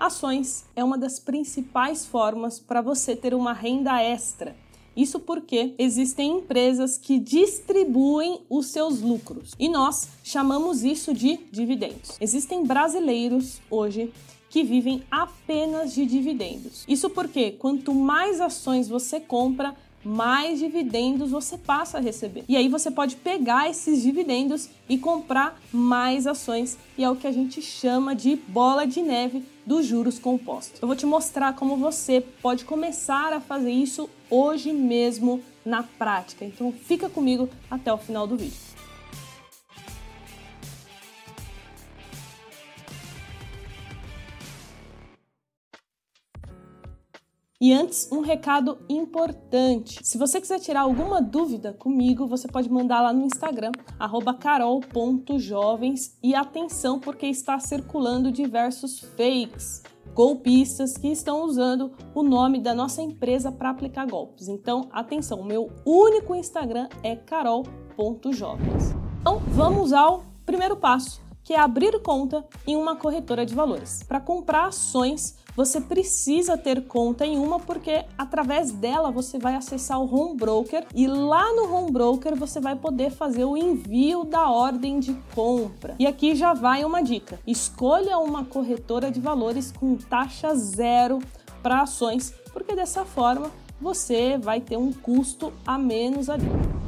Ações é uma das principais formas para você ter uma renda extra. Isso porque existem empresas que distribuem os seus lucros e nós chamamos isso de dividendos. Existem brasileiros hoje que vivem apenas de dividendos. Isso porque quanto mais ações você compra, mais dividendos você passa a receber. E aí você pode pegar esses dividendos e comprar mais ações, e é o que a gente chama de bola de neve dos juros compostos. Eu vou te mostrar como você pode começar a fazer isso hoje mesmo na prática. Então fica comigo até o final do vídeo. E antes, um recado importante. Se você quiser tirar alguma dúvida comigo, você pode mandar lá no Instagram, carol.jovens. E atenção, porque está circulando diversos fakes, golpistas que estão usando o nome da nossa empresa para aplicar golpes. Então, atenção, meu único Instagram é carol.jovens. Então, vamos ao primeiro passo, que é abrir conta em uma corretora de valores. Para comprar ações, você precisa ter conta em uma porque através dela você vai acessar o home broker e lá no home broker você vai poder fazer o envio da ordem de compra. E aqui já vai uma dica: escolha uma corretora de valores com taxa zero para ações, porque dessa forma você vai ter um custo a menos ali.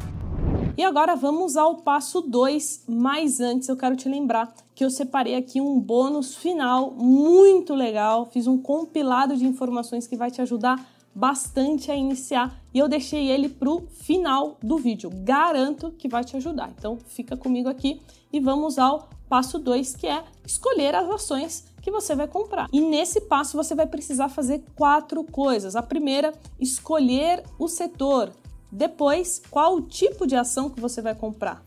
E agora vamos ao passo 2, mas antes eu quero te lembrar que eu separei aqui um bônus final muito legal, fiz um compilado de informações que vai te ajudar bastante a iniciar e eu deixei ele pro final do vídeo. Garanto que vai te ajudar. Então fica comigo aqui e vamos ao passo 2, que é escolher as ações que você vai comprar. E nesse passo você vai precisar fazer quatro coisas. A primeira, escolher o setor. Depois, qual o tipo de ação que você vai comprar?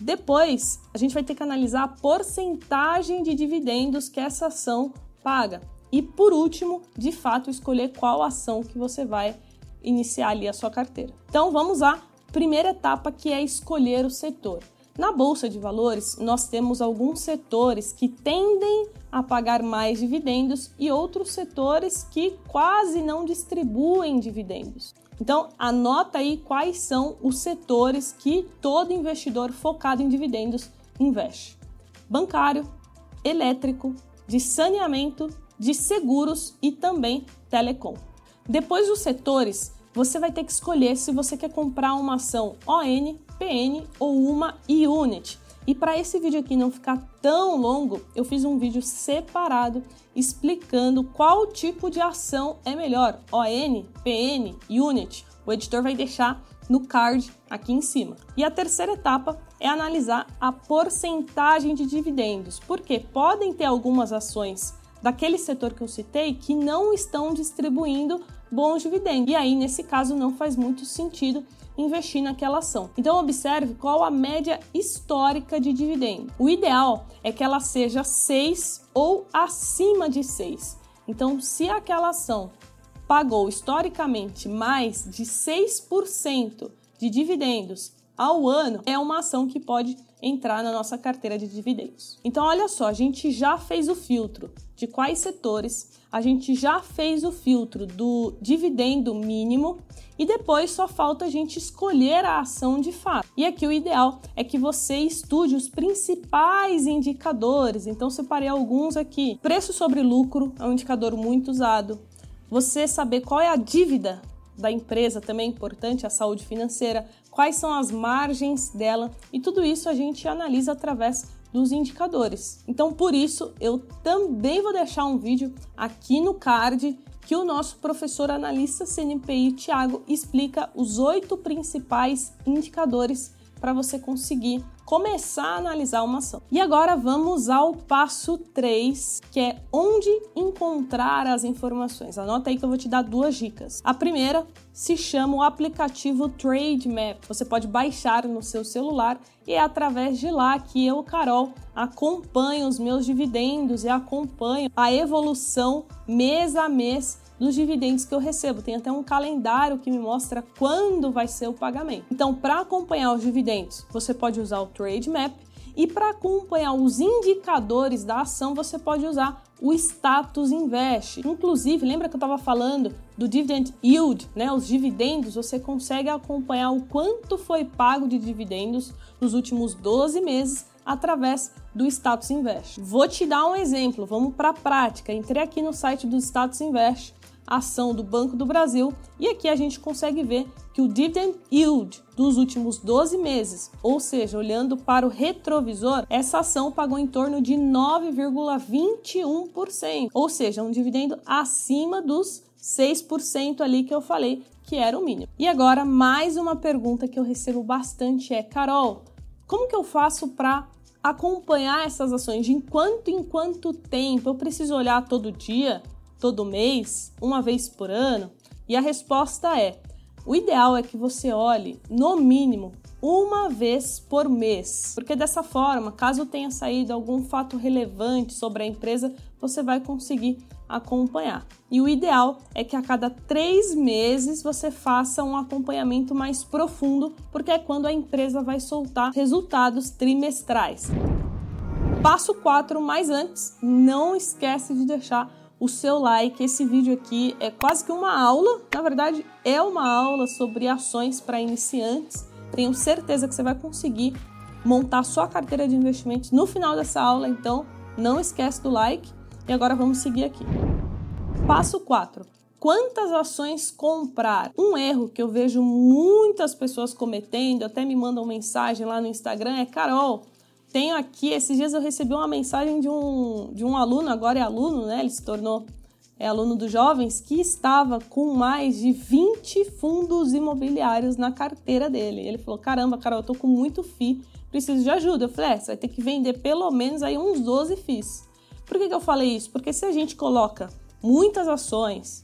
Depois, a gente vai ter que analisar a porcentagem de dividendos que essa ação paga. E por último, de fato, escolher qual ação que você vai iniciar ali a sua carteira. Então, vamos à primeira etapa que é escolher o setor. Na bolsa de valores, nós temos alguns setores que tendem a pagar mais dividendos e outros setores que quase não distribuem dividendos. Então, anota aí quais são os setores que todo investidor focado em dividendos investe: bancário, elétrico, de saneamento, de seguros e também telecom. Depois dos setores, você vai ter que escolher se você quer comprar uma ação ON, PN ou uma unit. E para esse vídeo aqui não ficar tão longo, eu fiz um vídeo separado explicando qual tipo de ação é melhor, ON, PN, Unit. O editor vai deixar no card aqui em cima. E a terceira etapa é analisar a porcentagem de dividendos, porque podem ter algumas ações daquele setor que eu citei que não estão distribuindo bons dividendos. E aí, nesse caso, não faz muito sentido investir naquela ação. Então observe qual a média histórica de dividendo. O ideal é que ela seja 6 ou acima de 6. Então, se aquela ação pagou historicamente mais de 6% de dividendos ao ano, é uma ação que pode entrar na nossa carteira de dividendos. Então, olha só, a gente já fez o filtro de quais setores, a gente já fez o filtro do dividendo mínimo e depois só falta a gente escolher a ação de fato. E aqui o ideal é que você estude os principais indicadores. Então, separei alguns aqui. Preço sobre lucro é um indicador muito usado. Você saber qual é a dívida da empresa também é importante, a saúde financeira, quais são as margens dela e tudo isso a gente analisa através dos indicadores. Então, por isso, eu também vou deixar um vídeo aqui no card que o nosso professor analista CNPI Tiago explica os oito principais indicadores para você conseguir começar a analisar uma ação. E agora vamos ao passo 3, que é onde encontrar as informações. Anota aí que eu vou te dar duas dicas. A primeira se chama o aplicativo Trade Map. Você pode baixar no seu celular e é através de lá que eu, Carol, acompanho os meus dividendos e acompanho a evolução mês a mês dos dividendos que eu recebo. Tem até um calendário que me mostra quando vai ser o pagamento. Então, para acompanhar os dividendos, você pode usar o Trade Map E para acompanhar os indicadores da ação, você pode usar o status invest. Inclusive, lembra que eu estava falando do dividend yield, né? Os dividendos, você consegue acompanhar o quanto foi pago de dividendos nos últimos 12 meses através do Status Invest. Vou te dar um exemplo, vamos para a prática. Entrei aqui no site do Status Invest, ação do Banco do Brasil, e aqui a gente consegue ver que o dividend yield dos últimos 12 meses, ou seja, olhando para o retrovisor, essa ação pagou em torno de 9,21%, ou seja, um dividendo acima dos 6% ali que eu falei que era o mínimo. E agora, mais uma pergunta que eu recebo bastante é: Carol, como que eu faço para acompanhar essas ações? De quanto em quanto tempo? Eu preciso olhar todo dia, todo mês, uma vez por ano? E a resposta é: o ideal é que você olhe no mínimo uma vez por mês, porque dessa forma, caso tenha saído algum fato relevante sobre a empresa, você vai conseguir acompanhar. E o ideal é que a cada três meses você faça um acompanhamento mais profundo, porque é quando a empresa vai soltar resultados trimestrais. Passo 4, mais antes, não esquece de deixar o seu like. Esse vídeo aqui é quase que uma aula, na verdade, é uma aula sobre ações para iniciantes. Tenho certeza que você vai conseguir montar sua carteira de investimentos no final dessa aula, então não esquece do like. E agora vamos seguir aqui. Passo 4. Quantas ações comprar? Um erro que eu vejo muitas pessoas cometendo, até me mandam mensagem lá no Instagram, é Carol, tenho aqui, esses dias eu recebi uma mensagem de um, de um aluno, agora é aluno, né? Ele se tornou é aluno dos jovens, que estava com mais de 20 fundos imobiliários na carteira dele. Ele falou: Caramba, Carol, eu tô com muito FII, preciso de ajuda. Eu falei: é, você vai ter que vender pelo menos aí uns 12 FIIs. Por que, que eu falei isso? Porque se a gente coloca muitas ações,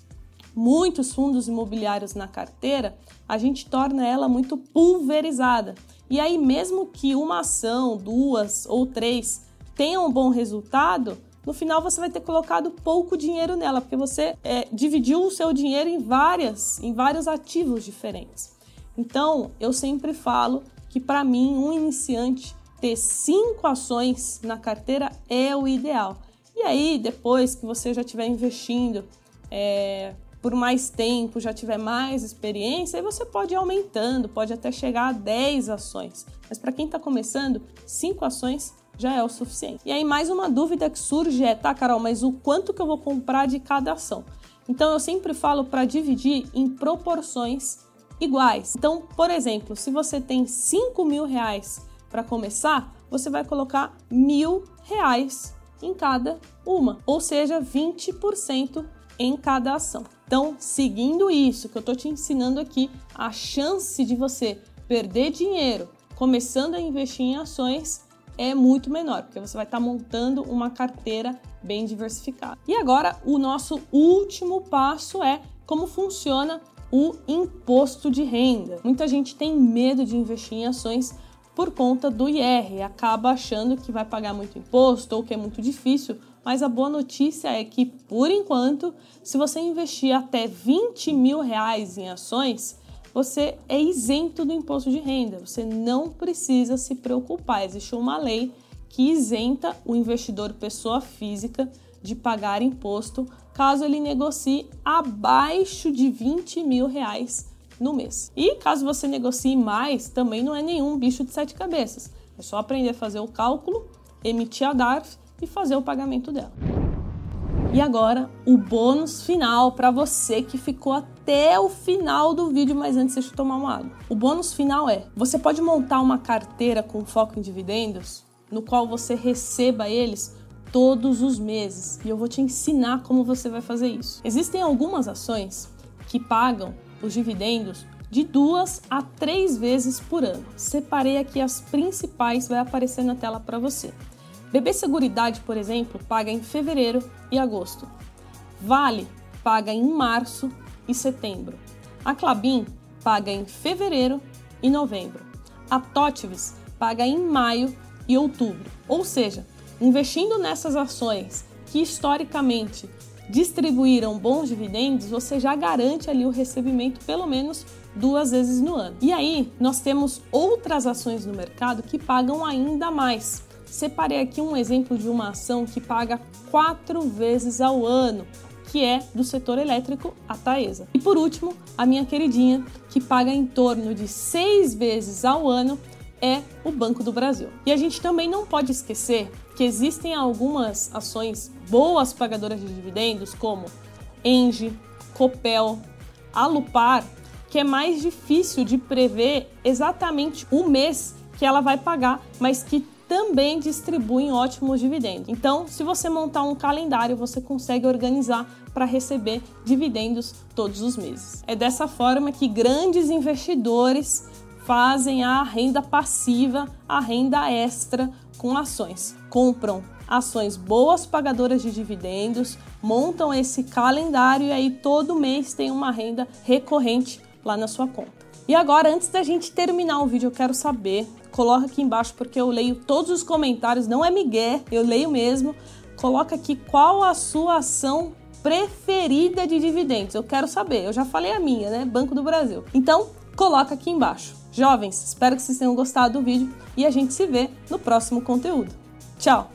muitos fundos imobiliários na carteira, a gente torna ela muito pulverizada. E aí, mesmo que uma ação, duas ou três tenham um bom resultado, no final você vai ter colocado pouco dinheiro nela, porque você é, dividiu o seu dinheiro em várias, em vários ativos diferentes. Então, eu sempre falo que para mim um iniciante ter cinco ações na carteira é o ideal. E aí, depois que você já estiver investindo é, por mais tempo, já tiver mais experiência, aí você pode ir aumentando, pode até chegar a 10 ações. Mas para quem está começando, 5 ações já é o suficiente. E aí, mais uma dúvida que surge é: tá, Carol, mas o quanto que eu vou comprar de cada ação? Então, eu sempre falo para dividir em proporções iguais. Então, por exemplo, se você tem 5 mil reais para começar, você vai colocar mil reais em cada uma, ou seja, 20% em cada ação. Então, seguindo isso que eu estou te ensinando aqui, a chance de você perder dinheiro começando a investir em ações é muito menor, porque você vai estar tá montando uma carteira bem diversificada. E agora, o nosso último passo é como funciona o imposto de renda. Muita gente tem medo de investir em ações por conta do IR, acaba achando que vai pagar muito imposto ou que é muito difícil, mas a boa notícia é que, por enquanto, se você investir até 20 mil reais em ações, você é isento do imposto de renda. Você não precisa se preocupar. Existe uma lei que isenta o investidor pessoa física de pagar imposto caso ele negocie abaixo de 20 mil reais no mês. E caso você negocie mais, também não é nenhum bicho de sete cabeças. É só aprender a fazer o cálculo, emitir a DARF e fazer o pagamento dela. E agora, o bônus final para você que ficou até o final do vídeo, mas antes deixa eu tomar uma água. O bônus final é: você pode montar uma carteira com foco em dividendos, no qual você receba eles todos os meses. E eu vou te ensinar como você vai fazer isso. Existem algumas ações que pagam os dividendos de duas a três vezes por ano. Separei aqui as principais, vai aparecer na tela para você. BB Seguridade, por exemplo, paga em fevereiro e agosto. Vale paga em março e setembro. A Clabin paga em fevereiro e novembro. A Totivis paga em maio e outubro. Ou seja, investindo nessas ações que historicamente distribuíram bons dividendos, você já garante ali o recebimento pelo menos duas vezes no ano. E aí, nós temos outras ações no mercado que pagam ainda mais. Separei aqui um exemplo de uma ação que paga quatro vezes ao ano, que é do setor elétrico, a Taesa. E por último, a minha queridinha, que paga em torno de seis vezes ao ano, é o Banco do Brasil. E a gente também não pode esquecer que existem algumas ações boas pagadoras de dividendos, como Engie, Copel, Alupar, que é mais difícil de prever exatamente o mês que ela vai pagar, mas que também distribuem ótimos dividendos. Então, se você montar um calendário, você consegue organizar para receber dividendos todos os meses. É dessa forma que grandes investidores fazem a renda passiva, a renda extra com ações. Compram ações boas pagadoras de dividendos, montam esse calendário e aí todo mês tem uma renda recorrente lá na sua conta. E agora, antes da gente terminar o vídeo, eu quero saber, coloca aqui embaixo porque eu leio todos os comentários, não é migué, eu leio mesmo. Coloca aqui qual a sua ação preferida de dividendos. Eu quero saber. Eu já falei a minha, né? Banco do Brasil. Então, coloca aqui embaixo. Jovens, espero que vocês tenham gostado do vídeo e a gente se vê no próximo conteúdo. Tchau!